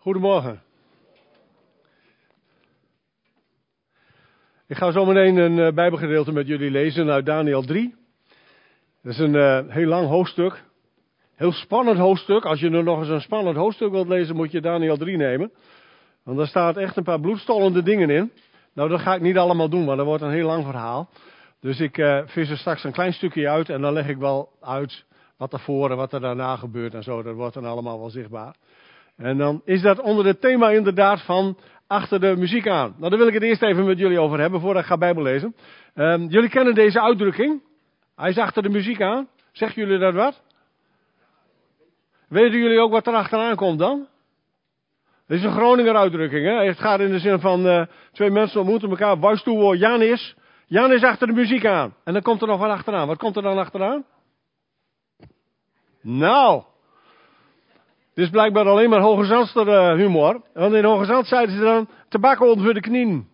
Goedemorgen. Ik ga zo meteen een uh, Bijbelgedeelte met jullie lezen uit Daniel 3. Dat is een uh, heel lang hoofdstuk. Heel spannend hoofdstuk. Als je nu nog eens een spannend hoofdstuk wilt lezen, moet je Daniel 3 nemen. Want daar staat echt een paar bloedstollende dingen in. Nou, dat ga ik niet allemaal doen, maar dat wordt een heel lang verhaal. Dus ik uh, vis er straks een klein stukje uit en dan leg ik wel uit wat er voor en wat er daarna gebeurt en zo. Dat wordt dan allemaal wel zichtbaar. En dan is dat onder het thema inderdaad van achter de muziek aan. Nou, daar wil ik het eerst even met jullie over hebben voordat ik ga Bijbel lezen. Um, jullie kennen deze uitdrukking. Hij is achter de muziek aan. Zeggen jullie dat wat? Weten jullie ook wat er achteraan komt dan? Dit is een Groninger uitdrukking. Hè? Het gaat in de zin van uh, twee mensen ontmoeten elkaar. Wuistoe Jan is. Jan is achter de muziek aan. En dan komt er nog wat achteraan. Wat komt er dan achteraan? Nou, dit is blijkbaar alleen maar Hoge uh, humor. Want in Hoge zeiden ze dan, tabak onder de knieën.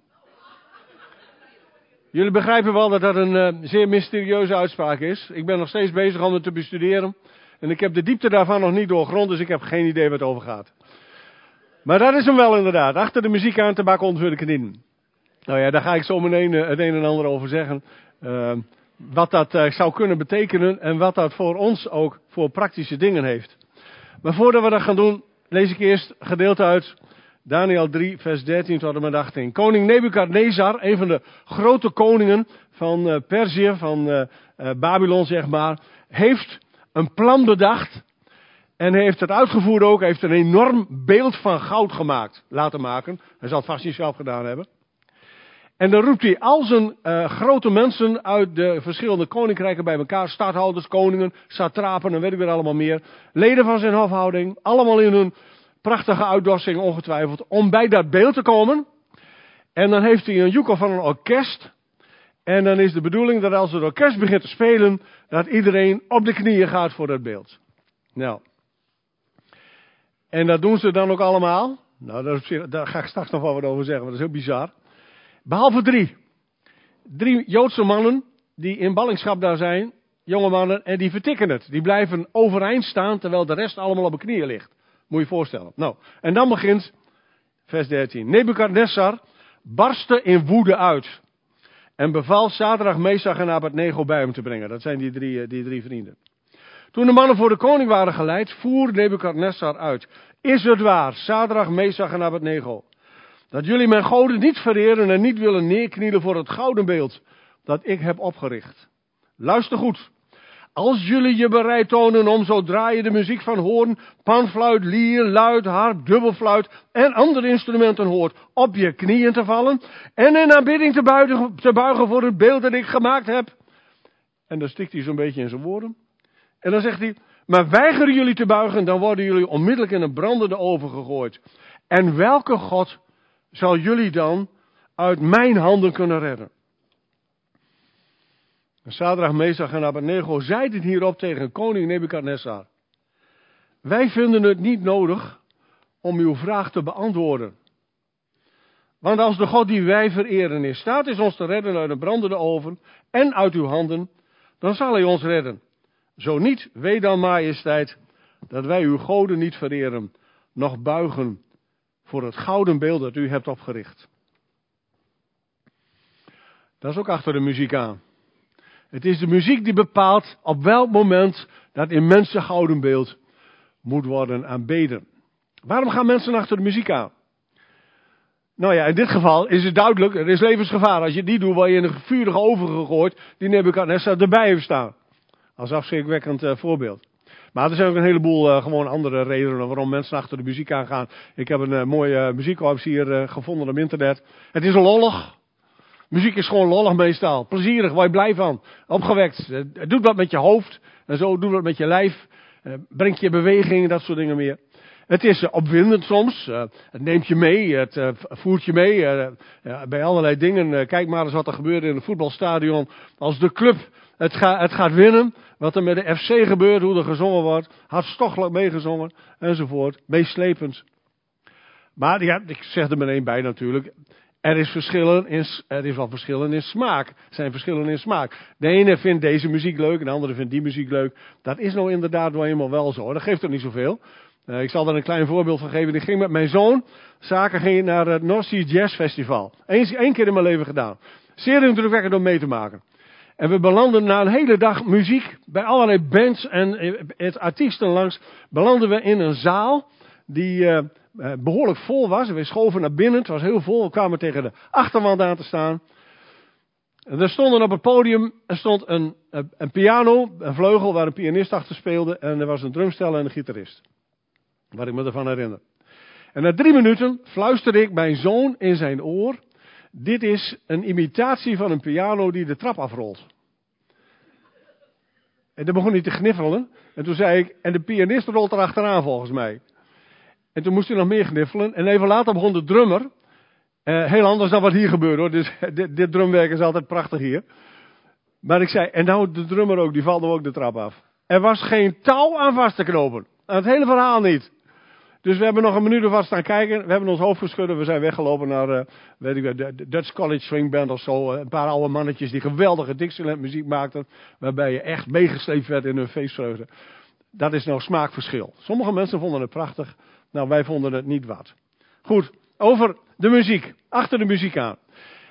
Jullie begrijpen wel dat dat een uh, zeer mysterieuze uitspraak is. Ik ben nog steeds bezig om het te bestuderen. En ik heb de diepte daarvan nog niet doorgrond, dus ik heb geen idee wat het over gaat. Maar dat is hem wel inderdaad. Achter de muziek aan tabak onder de knieën. Nou ja, daar ga ik zo meteen uh, het een en ander over zeggen. wat dat zou kunnen betekenen en wat dat voor ons ook voor praktische dingen heeft. Maar voordat we dat gaan doen, lees ik eerst gedeelte uit Daniel 3, vers 13 tot en met 18. Koning Nebukadnezar, een van de grote koningen van uh, Perzië, van uh, uh, Babylon zeg maar, heeft een plan bedacht. En heeft het uitgevoerd ook, heeft een enorm beeld van goud gemaakt, laten maken. Hij zal het vast niet zelf gedaan hebben. En dan roept hij al zijn uh, grote mensen uit de verschillende koninkrijken bij elkaar. Stadhouders, koningen, satrapen en weet ik weer allemaal meer. Leden van zijn hofhouding. Allemaal in hun prachtige uitdossing ongetwijfeld. Om bij dat beeld te komen. En dan heeft hij een joekel van een orkest. En dan is de bedoeling dat als het orkest begint te spelen. Dat iedereen op de knieën gaat voor dat beeld. Nou. En dat doen ze dan ook allemaal. Nou, daar ga ik straks nog wel wat over zeggen, want dat is heel bizar. Behalve drie. Drie Joodse mannen die in ballingschap daar zijn, jonge mannen, en die vertikken het. Die blijven overeind staan terwijl de rest allemaal op de knieën ligt. Moet je je voorstellen. Nou, en dan begint vers 13. Nebukadnessar barstte in woede uit. En beval Sadrach, Mesach en Abednego bij hem te brengen. Dat zijn die drie, eh, die drie vrienden. Toen de mannen voor de koning waren geleid, voer Nebukadnessar uit. Is het waar, Sadrach, Mesach en Abednego, dat jullie mijn goden niet vereren en niet willen neerknielen voor het gouden beeld dat ik heb opgericht. Luister goed. Als jullie je bereid tonen om zodra je de muziek van hoorn, panfluit, lier, luid, harp, dubbelfluit en andere instrumenten hoort, op je knieën te vallen en in aanbidding te buigen, voor het beeld dat ik gemaakt heb. En dan stikt hij zo'n beetje in zijn woorden. En dan zegt hij, maar weigeren jullie te buigen, dan worden jullie onmiddellijk in een brandende oven gegooid. En welke God zal jullie dan uit mijn handen kunnen redden. Sadrach, Mesach en Abednego zeiden hierop tegen koning Nebukadnessar. Wij vinden het niet nodig om uw vraag te beantwoorden. Want als de God die wij vereren in staat is ons te redden uit een brandende oven en uit uw handen, dan zal hij ons redden. Zo niet, weet dan majesteit, dat wij uw goden niet vereren, noch buigen voor het gouden beeld dat u hebt opgericht. Dat is ook achter de muziek aan. Het is de muziek die bepaalt op welk moment dat immense gouden beeld moet worden aanbeden. Waarom gaan mensen achter de muziek aan? Nou ja, in dit geval is het duidelijk, er is levensgevaar. Als je die doet, word je in een vurige oven gegooid die Nebuchadnezzar erbij heeft staan. Als afschrikwekkend uh, voorbeeld. Maar er zijn ook een heleboel uh, gewoon andere redenen waarom mensen achter de muziek aangaan. Ik heb een uh, mooie uh, hier uh, gevonden op internet. Het is lollig. Muziek is gewoon lollig meestal. Plezierig, waar je blij van. Opgewekt. Het doet wat met je hoofd. En zo doet wat met je lijf. brengt je beweging, dat soort dingen meer. Het is opwindend soms. het neemt je mee. Het voert je mee. bij allerlei dingen. kijk maar eens wat er gebeurt in een voetbalstadion. Als de club het, ga, het gaat winnen. Wat er met de FC gebeurt, hoe er gezongen wordt. Hartstochtelijk meegezongen, enzovoort. Meeslepend. Maar ja, ik zeg er meteen bij natuurlijk. Er is, verschillen er is wel verschillen in smaak. Er zijn verschillen in smaak. De ene vindt deze muziek leuk, en de andere vindt die muziek leuk. Dat is nou inderdaad wel helemaal wel zo. Dat geeft er niet zoveel. Uh, ik zal er een klein voorbeeld van geven. Ik ging met mijn zoon, zaken ging naar het North Sea Jazz Festival. Eén, keer in mijn leven gedaan. Zeer indrukwekkend om mee te maken. En we belanden na een hele dag muziek bij allerlei bands en eh, artiesten langs, belanden we in een zaal die uh, behoorlijk vol was. We schoven naar binnen, het was heel vol. We kwamen tegen de achterwand aan te staan. En er stonden op het podium, er stond een, een piano, een vleugel waar een pianist achter speelde. En er was een drumstel en een gitarist. Wat ik me ervan herinner. En na drie minuten fluisterde ik mijn zoon in zijn oor. Dit is een imitatie van een piano die de trap afrolt. En dan begon hij te gniffelen. En toen zei ik, en de pianist rolt er achteraan volgens mij. En toen moest hij nog meer gniffelen. En even later begon de drummer. Uh, heel anders dan wat hier gebeurde hoor. Dus dit, drumwerk is altijd prachtig hier. Maar ik zei, en nou de drummer ook, die valt ook de trap af. Er was geen touw aan vast te knopen. Aan het hele verhaal niet. Dus we hebben nog een minuut of wat staan kijken. We hebben ons hoofd geschudden. We zijn weggelopen naar, uh, weet ik, de Dutch College Swing Band of zo. Een paar oude mannetjes die geweldige Dixieland muziek maakten. Waarbij je echt meegesleept werd in hun feestvreugde. Dat is nou smaakverschil. Sommige mensen vonden het prachtig. Nou, wij vonden het niet wat. Goed, over de muziek. Achter de muziek aan.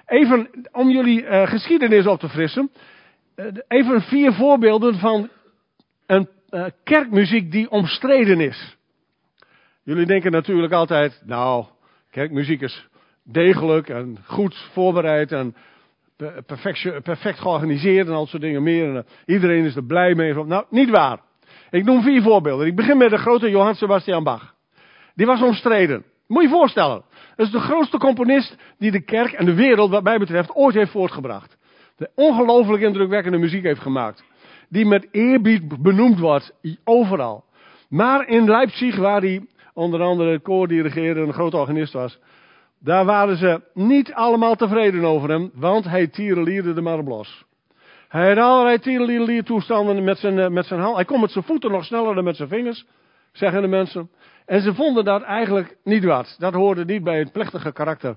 Even om jullie uh, geschiedenis op te frissen. Even vier voorbeelden van een kerkmuziek die omstreden is. Jullie denken natuurlijk altijd, nou, kerkmuziek is degelijk en goed voorbereid en perfect, perfect georganiseerd en al soort dingen meer. En iedereen is er blij mee. Nou, niet waar. Ik noem vier voorbeelden. Ik begin met de grote Johann Sebastian Bach. Die was omstreden. Moet je je voorstellen. Dat is de grootste componist die de kerk en de wereld, wat mij betreft, ooit heeft voortgebracht. De ongelooflijk indrukwekkende muziek heeft gemaakt. Die met eerbied benoemd wordt, overal. Maar in Leipzig, waar hij onder andere het koor dirigeerde en een groot organist was. Daar waren ze niet allemaal tevreden over hem, want hij tierenlierde de maar los. Hij had allerlei tierenlier toestanden met zijn, eh, met zijn hand. Hij kon met zijn voeten nog sneller dan met zijn vingers, zeggen de mensen. En ze vonden dat eigenlijk niet wat. Dat hoorde niet bij het plechtige karakter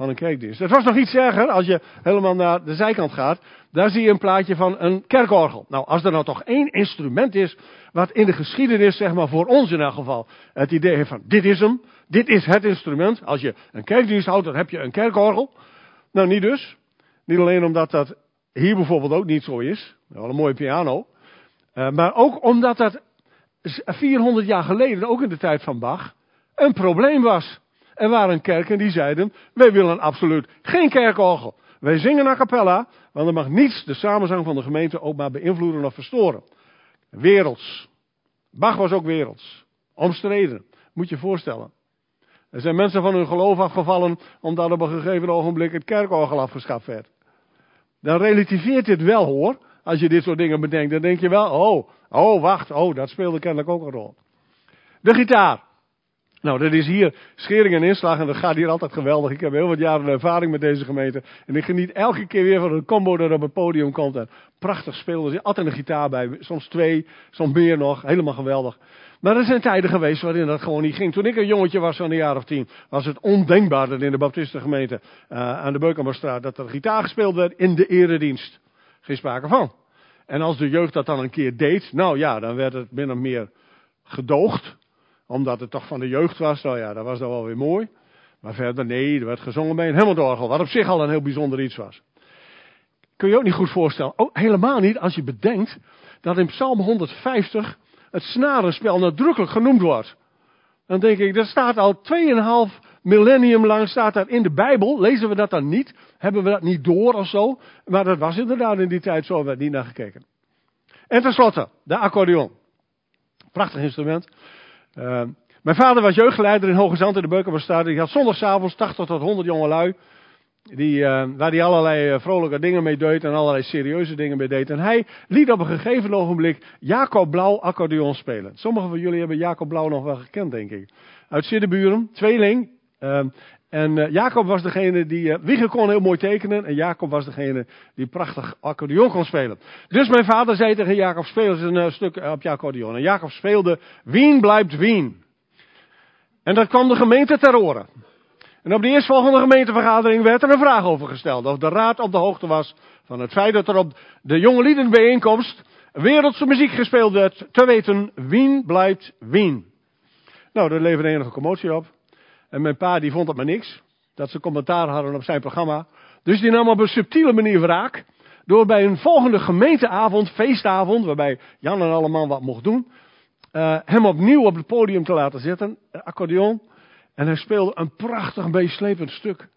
van een kerkdienst. Het was nog iets erger als je helemaal naar de zijkant gaat. Daar zie je een plaatje van een kerkorgel. Nou, als er nou toch één instrument is wat in de geschiedenis, zeg maar voor ons in elk geval, het idee heeft van dit is hem, dit is het instrument. Als je een kerkdienst houdt, dan heb je een kerkorgel. Nou, niet dus. Niet alleen omdat dat hier bijvoorbeeld ook niet zo is. Wel een mooie piano. Uh, maar ook omdat dat 400 jaar geleden, ook in de tijd van Bach, een probleem was. Er waren kerken die zeiden, wij willen absoluut geen kerkorgel. Wij zingen a cappella, want er mag niets de samenzang van de gemeente ook maar beïnvloeden of verstoren. Werelds. Bach was ook werelds. Omstreden. Moet je je voorstellen. Er zijn mensen van hun geloof afgevallen omdat op een gegeven ogenblik het kerkorgel afgeschaft werd. Dan relativeert dit wel hoor. Als je dit soort dingen bedenkt, dan denk je wel, oh, oh, wacht, oh, dat speelde kennelijk ook een rol. De gitaar. Nou, dat is hier schering en inslag en dat gaat hier altijd geweldig. Ik heb heel wat jaren ervaring met deze gemeente. En ik geniet elke keer weer van een combo dat op het podium komt. En prachtig. Er zit altijd een gitaar bij. Soms twee, soms meer nog. Helemaal geweldig. Maar er zijn tijden geweest waarin dat gewoon niet ging. Toen ik een jongetje was van een jaar of tien, was het ondenkbaar dat in de Baptistengemeente uh, aan de Beukenbergstraat dat er gitaar gespeeld werd in de eredienst. Geen sprake van. En als de jeugd dat dan een keer deed, nou ja, dan werd het min of meer gedoogd omdat het toch van de jeugd was, nou ja, dat was dan wel weer mooi. Maar verder, nee, er werd gezongen bij een hemelorgel, wat op zich al een heel bijzonder iets was. Kun je ook niet goed voorstellen. Oh, helemaal niet als je bedenkt dat in Psalm 150 het snarenspel nadrukkelijk genoemd wordt. Dan denk ik, dat staat al 2,5 millennium lang staat dat in de Bijbel. Lezen we dat dan niet? Hebben we dat niet door of zo? Maar dat was inderdaad in die tijd zo, werd niet naar gekeken. En tenslotte, de accordeon. Prachtig instrument. Uh, mijn vader was jeugdleider in Hoge Zand in de Beukenbergstraat. Die had zondagavond 80 tot 100 jonge lui. Die, uh, waar hij allerlei uh, vrolijke dingen mee deed en allerlei serieuze dingen mee deed. En hij liet op een gegeven ogenblik Jacob Blauw accordeon spelen. Sommigen van jullie hebben Jacob Blauw nog wel gekend, denk ik. Uit Siddeburen, tweeling. Uh, en uh, Jacob was degene die. Uh, kon heel mooi tekenen. En Jacob was degene die prachtig accordeon kon spelen. Dus mijn vader zei tegen Jacob: speel eens een uh, stuk op je accordeon. En Jacob speelde: Wien blijft Wien. En dat kwam de gemeente ter oren. En op de eerstvolgende gemeentevergadering werd er een vraag over gesteld. Of de raad op de hoogte was van het feit dat er op de jonge liedenbijeenkomst wereldse muziek gespeeld werd. Te weten: Wien blijft Wien. Nou, dat leverde enige commotie op. En mijn pa die vond het maar niks. Dat ze commentaar hadden op zijn programma. Dus die nam op een subtiele manier wraak. Door bij een volgende gemeenteavond, feestavond, waarbij Jan en allemaal wat mocht doen. Uh, hem opnieuw op het podium te laten zitten, accordeon. En hij speelde een prachtig meeslepend stuk.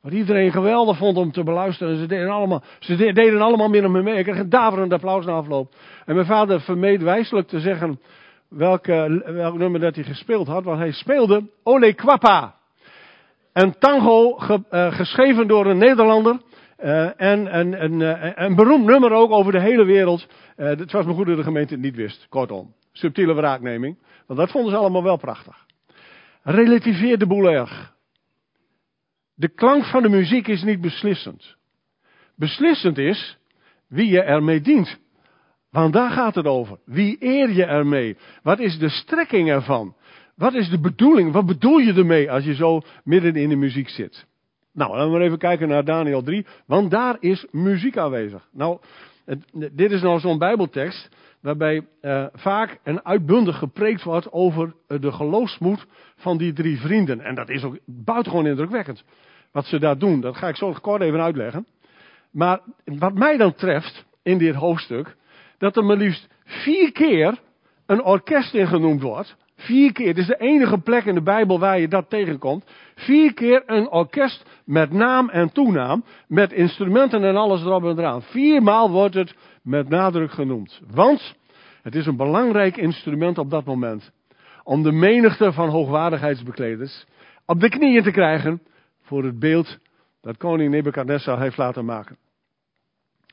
Wat iedereen geweldig vond om te beluisteren. Ze deden allemaal, ze deden allemaal meer met mee. Ik kreeg een daverend applaus na afloop. En mijn vader vermeed wijselijk te zeggen welke, welk nummer dat hij gespeeld had. Want hij speelde Ole Quappa. Een tango ge, uh, geschreven door een Nederlander. Uh, en een, een, uh, een, beroemd nummer ook over de hele wereld. het was maar goed dat de gemeente het niet wist. Kortom, subtiele wraakneming. Want dat vonden ze allemaal wel prachtig. Relativeer de boel erg. De klank van de muziek is niet beslissend. Beslissend is wie je ermee dient. Want daar gaat het over. Wie eer je ermee? Wat is de strekking ervan? Wat is de bedoeling? Wat bedoel je ermee als je zo midden in de muziek zit? Nou, laten we maar even kijken naar Daniel 3, want daar is muziek aanwezig. Nou, dit is nou zo'n Bijbeltekst waarbij uh, vaak en uitbundig gepreekt wordt over de geloofsmoed van die drie vrienden. En dat is ook buitengewoon indrukwekkend wat ze daar doen. Dat ga ik zo kort even uitleggen. Maar wat mij dan treft in dit hoofdstuk, dat er maar liefst vier keer een orkest in genoemd wordt. Vier keer, het is de enige plek in de Bijbel waar je dat tegenkomt. Vier keer een orkest met naam en toenaam, met instrumenten en alles erop en eraan. Viermaal wordt het met nadruk genoemd. Want het is een belangrijk instrument op dat moment. Om de menigte van hoogwaardigheidsbekleders op de knieën te krijgen voor het beeld dat koning Nebukadnessar heeft laten maken.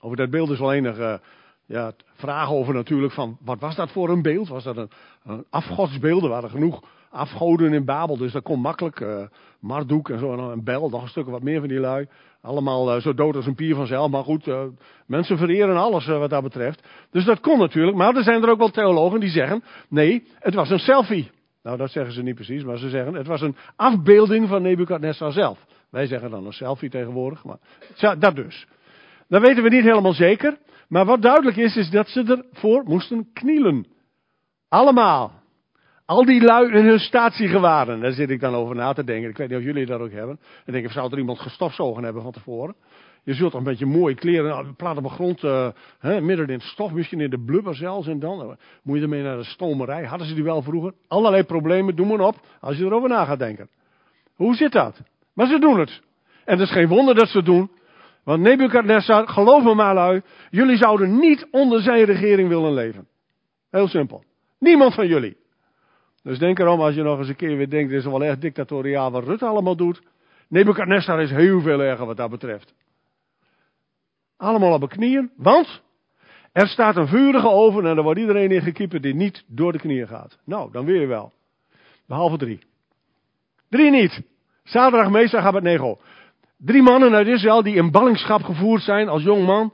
Over dat beeld is wel enige ja, vragen over natuurlijk van, wat was dat voor een beeld? Was dat een, een afgodsbeeld? Er waren genoeg afgoden in Babel, dus dat kon makkelijk. Uh, Marduk en zo, en bel, nog een stuk wat meer van die lui. Allemaal uh, zo dood als een pier vanzelf, maar goed, uh, mensen vereren alles wat dat betreft. Dus dat kon natuurlijk, maar er zijn er ook wel theologen die zeggen, nee, het was een selfie. Nou, dat zeggen ze niet precies, maar ze zeggen het was een afbeelding van Nebukadnessar zelf. Wij zeggen dan een selfie tegenwoordig, maar dat dus. Dat weten we niet helemaal zeker. Maar wat duidelijk is, is dat ze ervoor moesten knielen. Allemaal. Al die lui in hun statiegewaren. Daar zit ik dan over na te denken. Ik weet niet of jullie dat ook hebben. Dan denk ik, zou er iemand gestofzogen hebben van tevoren? Je zult toch een beetje mooie kleren, nou, plat op de grond, uh, hè, midden in het stof, misschien in de blubber zelfs. En dan uh, moet je ermee naar de stomerij. Hadden ze die wel vroeger? Allerlei problemen, doe maar op, als je erover na gaat denken. Hoe zit dat? Maar ze doen het. En het is geen wonder dat ze het doen. Want Nebukadnessar, geloof me maar lui, jullie zouden niet onder zijn regering willen leven. Heel simpel. Niemand van jullie. Dus denk erom als je nog eens een keer weer denkt, dit is wel echt dictatoriaal wat Rutte allemaal doet. Nebukadnessar is heel veel erger wat dat betreft. Allemaal op de knieën, want er staat een vurige oven en er wordt iedereen in gekiepen die niet door de knieën gaat. Nou, dan weer wel. Behalve drie. Drie niet. Zaterdag, meestal gaat het nego. Drie mannen uit Israël die in ballingschap gevoerd zijn als jong man.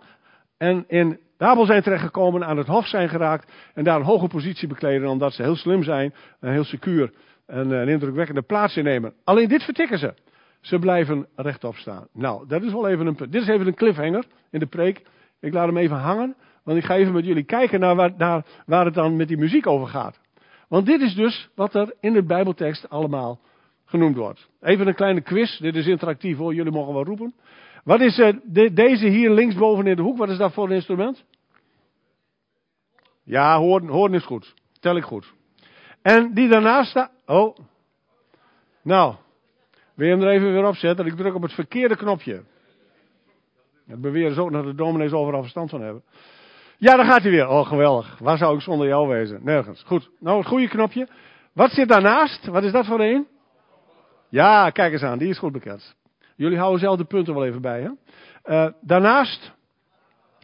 En in Babel zijn terechtgekomen, aan het hof zijn geraakt. En daar een hoge positie bekleden omdat ze heel slim zijn. En heel secuur en een indrukwekkende plaats innemen. Alleen dit vertikken ze. Ze blijven rechtop staan. Nou, dat is wel even een punt. Dit is even een cliffhanger in de preek. Ik laat hem even hangen. Want ik ga even met jullie kijken naar waar, naar waar het dan met die muziek over gaat. Want dit is dus wat er in de Bijbeltekst allemaal genoemd wordt. Even een kleine quiz. Dit is interactief hoor. Jullie mogen wel roepen. Wat is uh, de, deze hier linksboven in de hoek? Wat is dat voor een instrument? Ja, hoorn, hoorn is goed. Tel ik goed. En die daarnaast staat. Oh. Nou. Wil je hem er even weer op zetten? Ik druk op het verkeerde knopje. Het beweren ze ook dat de dominees overal verstand van hebben. Ja, daar gaat hij weer. Oh, geweldig. Waar zou ik zonder jou wezen? Nergens. Goed. Nou, het goede knopje. Wat zit daarnaast? Wat is dat voor een? Ja, kijk eens aan. Die is goed bekend. Jullie houden zelf de punten wel even bij, hè? Uh, daarnaast,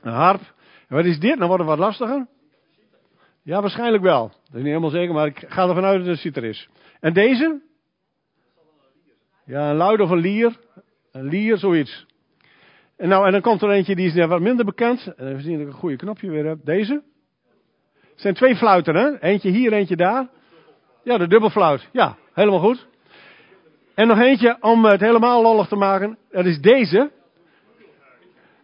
een harp. En wat is dit? Nou wordt het wat lastiger. Ja, waarschijnlijk wel. Dat is niet helemaal zeker, maar ik ga ervan uit dat het citer is. En deze? Ja, een luid of een lier. Een lier, zoiets. En, nou, en dan komt er eentje die is wat minder bekend. En even zien dat ik een goede knopje weer heb. Deze. Het zijn twee fluiten, hè? Eentje hier, eentje daar. Ja, de dubbelfluit. Ja, helemaal goed. En nog eentje om het helemaal lollig te maken. Dat is deze.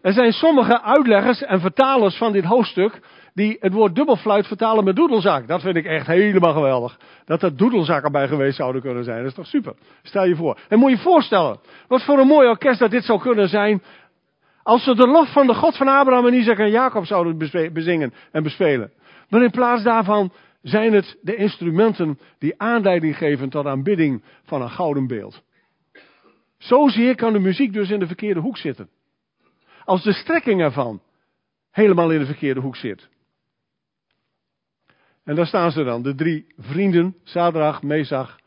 Er zijn sommige uitleggers en vertalers van dit hoofdstuk die het woord dubbelfluit vertalen met doedelzak. Dat vind ik echt helemaal geweldig. Dat er doedelzakken bij geweest zouden kunnen zijn. Dat is toch super. Stel je voor. En moet je je voorstellen. Wat voor een mooi orkest dat dit zou kunnen zijn. Als ze de lof van de God van Abraham en Isaac en Jacob zouden bezingen en bespelen. Maar in plaats daarvan zijn het de instrumenten die aanleiding geven tot aanbidding van een gouden beeld. Zozeer kan de muziek dus in de verkeerde hoek zitten. Als de strekking ervan helemaal in de verkeerde hoek zit. En daar staan ze dan, de drie vrienden, Sadrach, Mesach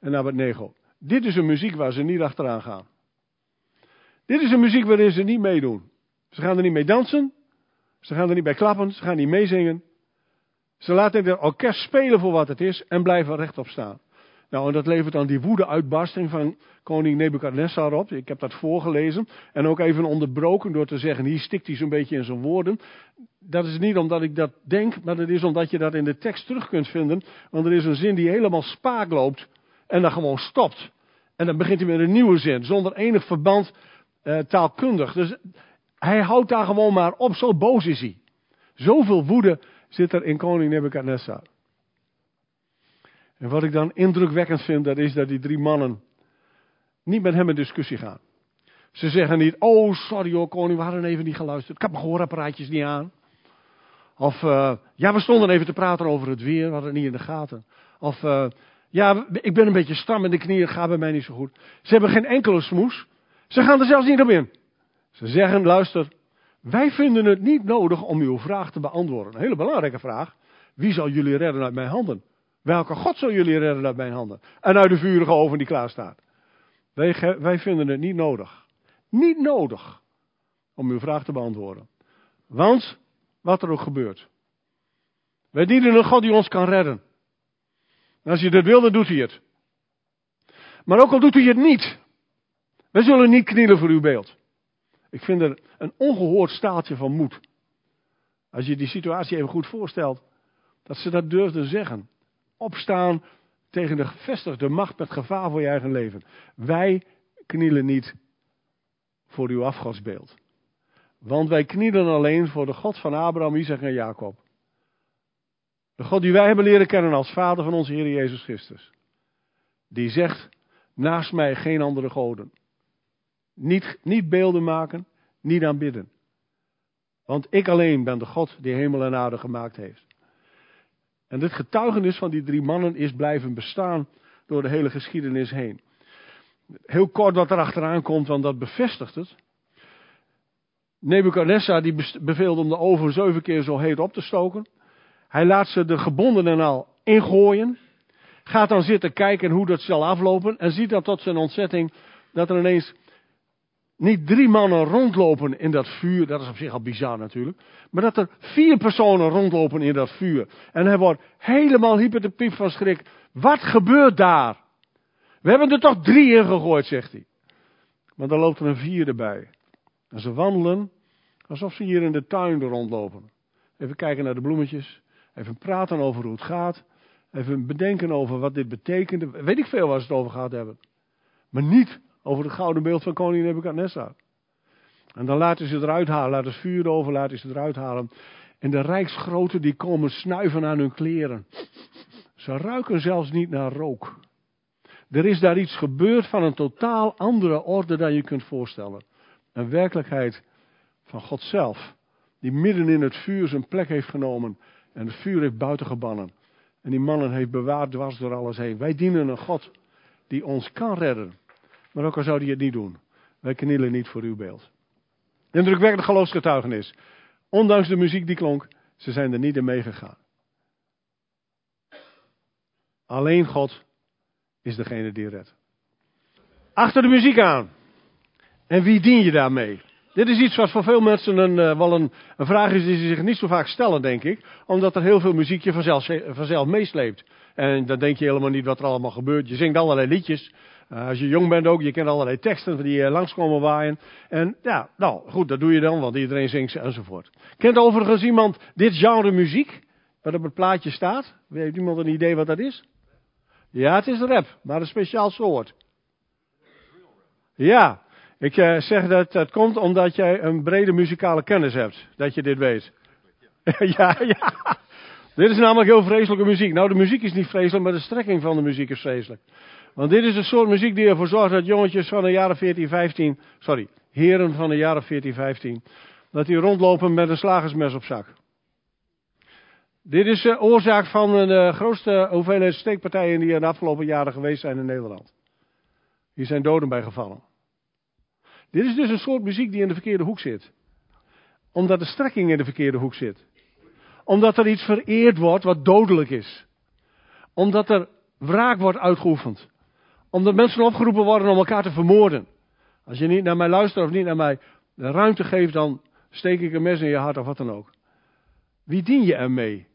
en Abednego. Dit is een muziek waar ze niet achteraan gaan. Dit is een muziek waarin ze niet meedoen. Ze gaan er niet mee dansen, ze gaan er niet bij klappen, ze gaan niet meezingen. Ze laten het orkest spelen voor wat het is en blijven rechtop staan. Nou, en dat levert dan die woede-uitbarsting van koning Nebukadnessar op. Ik heb dat voorgelezen. En ook even onderbroken door te zeggen, hier stikt hij zo'n beetje in zijn woorden. Dat is niet omdat ik dat denk, maar dat is omdat je dat in de tekst terug kunt vinden. Want er is een zin die helemaal spaak loopt en dan gewoon stopt. En dan begint hij met een nieuwe zin, zonder enig verband eh, taalkundig. Dus hij houdt daar gewoon maar op, zo boos is hij. Zoveel woede zit er in koning Nebukadnessar. En wat ik dan indrukwekkend vind, dat is dat die drie mannen niet met hem in discussie gaan. Ze zeggen niet, oh sorry hoor koning, we hadden even niet geluisterd. Ik heb mijn gehoorapparaatjes niet aan. Of, uh, ja we stonden even te praten over het weer, we hadden het niet in de gaten. Of, uh, ja ik ben een beetje stram in de knieën, gaat bij mij niet zo goed. Ze hebben geen enkele smoes. Ze gaan er zelfs niet op in. Ze zeggen, luister, wij vinden het niet nodig om uw vraag te beantwoorden. Een hele belangrijke vraag. Wie zal jullie redden uit mijn handen? Welke God zal jullie redden uit mijn handen? En uit de vurige oven die klaar staat. Wij, wij vinden het niet nodig. Niet nodig om uw vraag te beantwoorden. Want, wat er ook gebeurt. Wij dienen een God die ons kan redden. En als je dat wil, dan doet hij het. Maar ook al doet hij het niet. Wij zullen niet knielen voor uw beeld. Ik vind er een ongehoord staaltje van moed. Als je die situatie even goed voorstelt. Dat ze dat durfden zeggen opstaan tegen de gevestigde macht met gevaar voor je eigen leven. Wij knielen niet voor uw afgodsbeeld. Want wij knielen alleen voor de God van Abraham, Isaac en Jacob. De God die wij hebben leren kennen als Vader van onze Heer Jezus Christus. Die zegt, naast mij geen andere goden. Niet, niet beelden maken, niet aanbidden. Want ik alleen ben de God die hemel en aarde gemaakt heeft. En dit getuigenis van die drie mannen is blijven bestaan door de hele geschiedenis heen. Heel kort wat er achteraan komt, want dat bevestigt het. Nebuchadnezzar die beveelt om de oven zeven keer zo heet op te stoken. Hij laat ze de gebondenen al ingooien. Gaat dan zitten kijken hoe dat zal aflopen. En ziet dan tot zijn ontzetting dat er ineens niet drie mannen rondlopen in dat vuur, dat is op zich al bizar natuurlijk, maar dat er vier personen rondlopen in dat vuur. En hij wordt helemaal hyper de van schrik. Wat gebeurt daar? We hebben er toch drie in gegooid, zegt hij. Maar dan loopt er een vierde bij. En ze wandelen alsof ze hier in de tuin rondlopen. Even kijken naar de bloemetjes, even praten over hoe het gaat, even bedenken over wat dit betekent. Weet ik veel waar ze het over gehad hebben. Maar niet over het gouden beeld van koning Nebuchadnezzar. En dan laten ze eruit halen, laten ze vuur over, laten ze eruit halen. En de rijksgroten die komen snuiven aan hun kleren. Ze ruiken zelfs niet naar rook. Er is daar iets gebeurd van een totaal andere orde dan je kunt voorstellen. Een werkelijkheid van God zelf, die midden in het vuur zijn plek heeft genomen en het vuur heeft buiten gebannen. En die mannen heeft bewaard dwars door alles heen. Wij dienen een God die ons kan redden. Maar ook al zou hij het niet doen. Wij knielen niet voor uw beeld. Indrukwekkende geloofsgetuigenis. Ondanks de muziek die klonk, ze zijn er niet in meegegaan. Alleen God is degene die redt. Achter de muziek aan. En wie dien je daarmee? Dit is iets wat voor veel mensen een, uh, wel een, een, vraag is die ze zich niet zo vaak stellen, denk ik. Omdat er heel veel muziek je vanzelf, vanzelf meesleept. En dan denk je helemaal niet wat er allemaal gebeurt. Je zingt allerlei liedjes. Uh, als je jong bent ook, je kent allerlei teksten die uh, langskomen waaien. En ja, nou goed, dat doe je dan, want iedereen zingt enzovoort. Kent overigens iemand dit genre muziek? Wat op het plaatje staat? Heeft iemand een idee wat dat is? Ja, het is rap, maar een speciaal soort. Ja, ik uh, zeg dat het komt omdat jij een brede muzikale kennis hebt, dat je dit weet. ja, ja. Dit is namelijk heel vreselijke muziek. Nou, de muziek is niet vreselijk, maar de strekking van de muziek is vreselijk. Want dit is een soort muziek die ervoor zorgt dat jongetjes van de jaren 14, 15, sorry, heren van de jaren 14, 15, dat die rondlopen met een slagersmes op zak. Dit is de oorzaak van de grootste hoeveelheid steekpartijen die er de afgelopen jaren geweest zijn in Nederland. Hier zijn doden bij gevallen. Dit is dus een soort muziek die in de verkeerde hoek zit. Omdat de strekking in de verkeerde hoek zit. Omdat er iets vereerd wordt wat dodelijk is. Omdat er wraak wordt uitgeoefend. Omdat mensen opgeroepen worden om elkaar te vermoorden. Als je niet naar mij luistert of niet naar mij ruimte geeft, dan steek ik een mes in je hart of wat dan ook. Wie dien je ermee?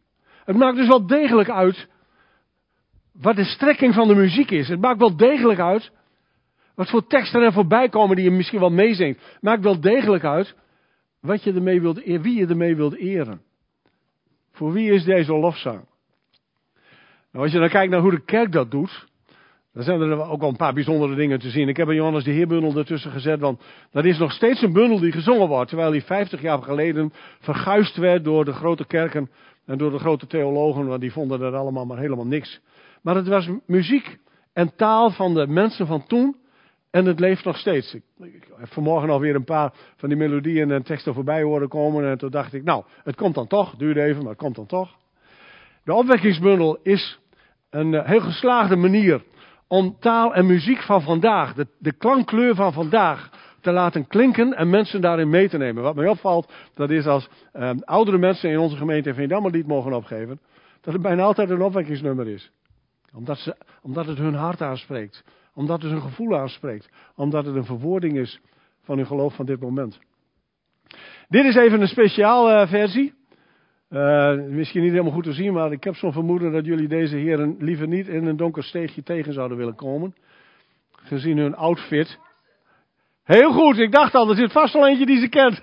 Het maakt dus wel degelijk uit wat de strekking van de muziek is. Het maakt wel degelijk uit wat voor teksten er voorbij komen die je misschien wel meezingt. Maakt wel degelijk uit wat je ermee wilt, wie je ermee wilt eren. Voor wie is deze lofzang? Nou, als je dan kijkt naar hoe de kerk dat doet, dan zijn er ook wel een paar bijzondere dingen te zien. Ik heb een Johannes de Heerbundel ertussen gezet, want dat is nog steeds een bundel die gezongen wordt. Terwijl die 50 jaar geleden verguisd werd door de grote kerken en door de grote theologen, want die vonden er allemaal maar helemaal niks. Maar het was muziek en taal van de mensen van toen. En het leeft nog steeds. Ik, heb vanmorgen alweer een paar van die melodieën en teksten voorbij horen komen. En toen dacht ik, nou, het komt dan toch. Duurde even, maar het komt dan toch. De opwekkingsbundel is een eh, heel geslaagde manier om taal en muziek van vandaag, de, de klankkleur van vandaag, te laten klinken en mensen daarin mee te nemen. Wat mij opvalt, dat is als eh, oudere mensen in onze gemeente Veendam een lied mogen opgeven, dat het bijna altijd een opwekkingsnummer is. Omdat, ze, omdat het hun hart aanspreekt. Omdat het hun gevoel aanspreekt. Omdat het een verwoording is van hun geloof van dit moment. Dit is even een speciale uh, versie. Uh, misschien niet helemaal goed te zien, maar ik heb zo'n vermoeden dat jullie deze heren liever niet in een donker steegje tegen zouden willen komen. Gezien hun outfit. Heel goed, ik dacht al, er zit vast wel eentje die ze kent.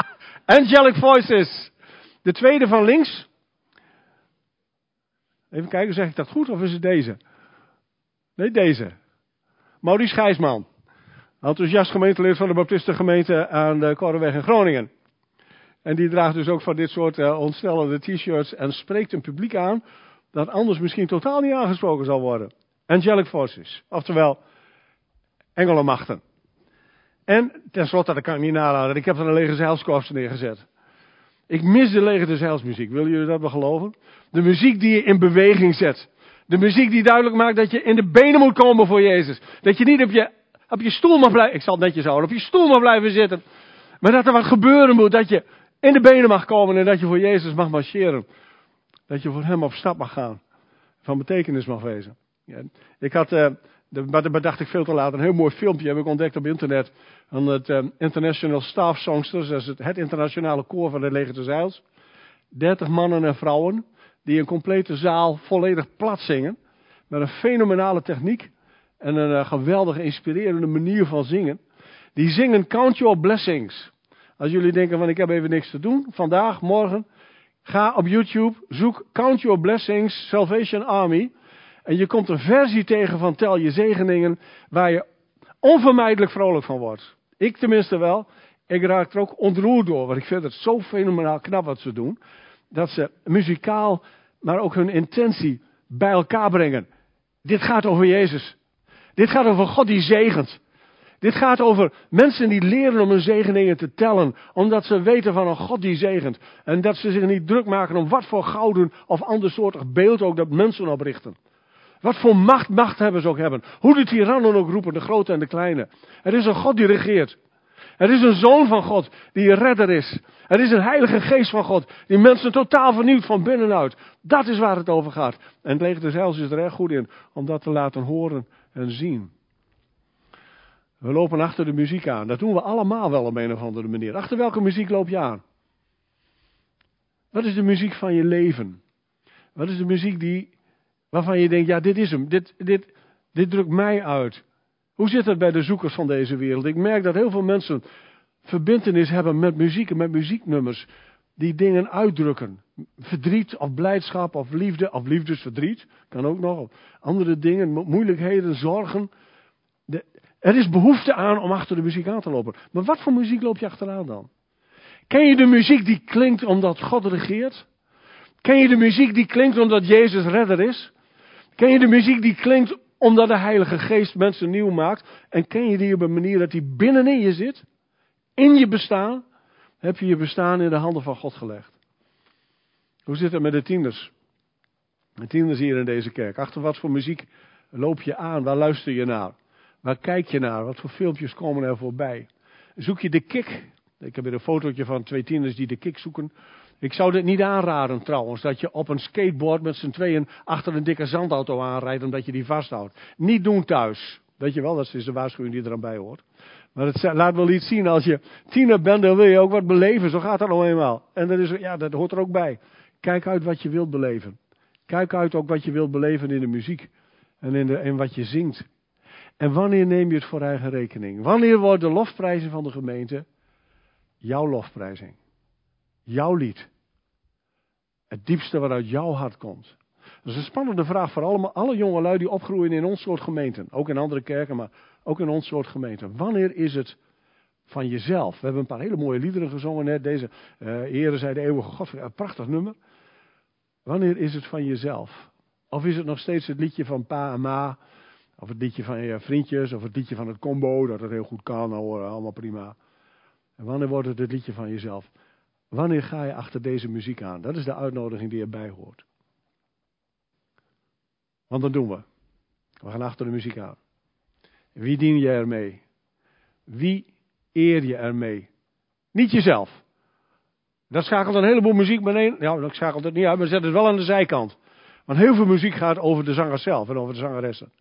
Angelic Voices. De tweede van links. Even kijken, zeg ik dat goed of is het deze? Nee, deze. Maurice Gijsman. Enthousiast gemeentelid van de Baptistengemeente aan de Korreweg in Groningen. En die draagt dus ook van dit soort uh, ontstellende t-shirts en spreekt een publiek aan dat anders misschien totaal niet aangesproken zal worden. Angelic Forces, oftewel engelenmachten. En tenslotte, dat kan ik niet nalaten, ik heb er een lege zeilskorps neergezet. Ik mis de lege zeilsmuziek, willen jullie dat wel geloven? De muziek die je in beweging zet. De muziek die duidelijk maakt dat je in de benen moet komen voor Jezus. Dat je niet op je, op je stoel mag blijven, ik zal het netjes houden, op je stoel mag blijven zitten. Maar dat er wat gebeuren moet, dat je in de benen mag komen en dat je voor Jezus mag marcheren. Dat je voor Hem op stap mag gaan. Van betekenis mag wezen. Ja, ik had, uh, dat bedacht ik veel te laat, een heel mooi filmpje heb ik ontdekt op internet. Van het uh, International Staff Songsters, dat is het, internationale koor van de Leger Zeils. 30 mannen en vrouwen die een complete zaal volledig plat zingen. Met een fenomenale techniek en een uh, geweldige inspirerende manier van zingen. Die zingen Count Your Blessings. Als jullie denken van ik heb even niks te doen, vandaag, morgen, ga op YouTube, zoek Count Your Blessings Salvation Army. En je komt een versie tegen van Tel je zegeningen, waar je onvermijdelijk vrolijk van wordt. Ik tenminste wel. Ik raak er ook ontroerd door, want ik vind het zo fenomenaal knap wat ze doen. Dat ze muzikaal, maar ook hun intentie bij elkaar brengen. Dit gaat over Jezus. Dit gaat over God die zegent. Dit gaat over mensen die leren om hun zegeningen te tellen. Omdat ze weten van een God die zegent. En dat ze zich niet druk maken om wat voor gouden of ander soortig beeld ook dat mensen oprichten. Wat voor macht, hebben ze ook hebben. Hoe de tirannen ook roepen, de grote en de kleine. Er is een God die regeert. Er is een zoon van God die redder is. Er is een heilige geest van God die mensen totaal vernieuwt van binnenuit. Dat is waar het over gaat. En het leger des is er erg goed in om dat te laten horen en zien. We lopen achter de muziek aan. Dat doen we allemaal wel op een of andere manier. Achter welke muziek loop je aan? Wat is de muziek van je leven? Wat is de muziek die, waarvan je denkt, ja, dit is hem. Dit, dit, dit drukt mij uit. Hoe zit het bij de zoekers van deze wereld? Ik merk dat heel veel mensen verbindenis hebben met muziek en met muzieknummers. Die dingen uitdrukken. Verdriet of blijdschap of liefde of liefdesverdriet. Kan ook nog. Andere dingen, moeilijkheden, zorgen. Er is behoefte aan om achter de muziek aan te lopen. Maar wat voor muziek loop je achteraan dan? Ken je de muziek die klinkt omdat God regeert? Ken je de muziek die klinkt omdat Jezus redder is? Ken je de muziek die klinkt omdat de Heilige Geest mensen nieuw maakt? En ken je die op een manier dat die binnenin je zit? In je bestaan? Heb je je bestaan in de handen van God gelegd? Hoe zit het met de tieners? De tieners hier in deze kerk. Achter wat voor muziek loop je aan? Waar luister je naar? Waar kijk je naar? Wat voor filmpjes komen er voorbij? Zoek je de kick? Ik heb hier een fotootje van twee tieners die de kick zoeken. Ik zou dit niet aanraden trouwens, dat je op een skateboard met z'n tweeën achter een dikke zandauto aanrijdt omdat je die vasthoudt. Niet doen thuis. Weet je wel, dat is de waarschuwing die er aan bij hoort. Maar het laat wel iets zien, als je tiener bent, dan wil je ook wat beleven. Zo gaat dat nou eenmaal. En dat, is, ja, dat hoort er ook bij. Kijk uit wat je wilt beleven. Kijk uit ook wat je wilt beleven in de muziek. En in, de, in wat je zingt. En wanneer neem je het voor eigen rekening? Wanneer wordt de lofprijzen van de gemeente jouw lofprijzing? Jouw lied. Het diepste wat uit jouw hart komt. Dat is een spannende vraag voor allemaal, alle jongelui die opgroeien in ons soort gemeenten. Ook in andere kerken, maar ook in ons soort gemeenten. Wanneer is het van jezelf? We hebben een paar hele mooie liederen gezongen net. Deze uh, Ere zei de eeuwige God. Een prachtig nummer. Wanneer is het van jezelf? Of is het nog steeds het liedje van pa en ma? Of het liedje van je vriendjes? Of het liedje van het combo, dat het heel goed kan, hoor, allemaal prima. En wanneer wordt het het liedje van jezelf? Wanneer ga je achter deze muziek aan? Dat is de uitnodiging die erbij hoort. Want dat doen we. We gaan achter de muziek aan. Wie dien je ermee? Wie eer je ermee? Niet jezelf. Dat schakelt een heleboel muziek beneden. Ja, dat schakelt het niet uit, maar zet het wel aan de zijkant. Want heel veel muziek gaat over de zanger zelf en over de zangeressen.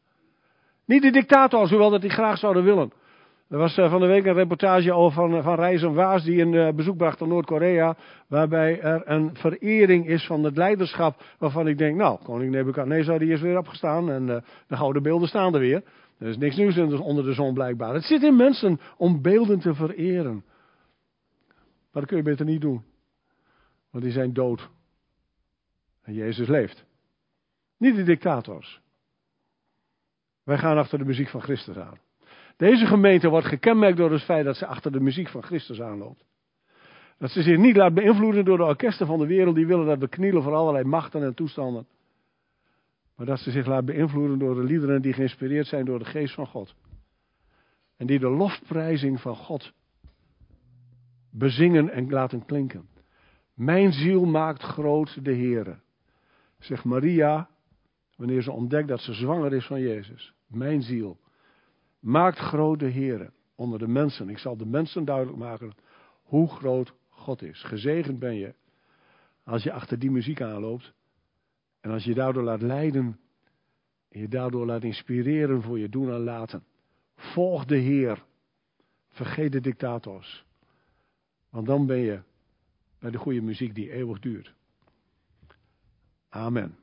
Niet de dictators, hoewel dat die graag zouden willen. Er was eh, van de week een reportage over van, eh, van Reizen Waas die een eh, bezoek bracht aan Noord-Korea. Waarbij er een verering is van het leiderschap. Waarvan ik denk, nou, koning Nebuchadnezzar die is weer opgestaan. En de gouden beelden staan er weer. Er is niks nieuws onder de zon blijkbaar. Het zit in mensen om beelden te vereren. Maar dat kun je beter niet doen. Want die zijn dood. En Jezus leeft. Niet de dictators. Wij gaan achter de muziek van Christus aan. Deze gemeente wordt gekenmerkt door het feit dat ze achter de muziek van Christus aanloopt. Dat ze zich niet laat beïnvloeden door de orkesten van de wereld die willen dat we knielen voor allerlei machten en toestanden. Maar dat ze zich laat beïnvloeden door de liederen die geïnspireerd zijn door de geest van God. En die de lofprijzing van God bezingen en laten klinken. Mijn ziel maakt groot de Heere. Zegt Maria, wanneer ze ontdekt dat ze zwanger is van Jezus. Mijn ziel maakt groot de onder de mensen. Ik zal de mensen duidelijk maken hoe groot God is. Gezegend ben je als je achter die muziek aanloopt. En als je daardoor laat leiden. En je daardoor laat inspireren voor je doen en laten. Volg de Heer. Vergeet de dictators. Want dan ben je bij de goede muziek die eeuwig duurt. Amen.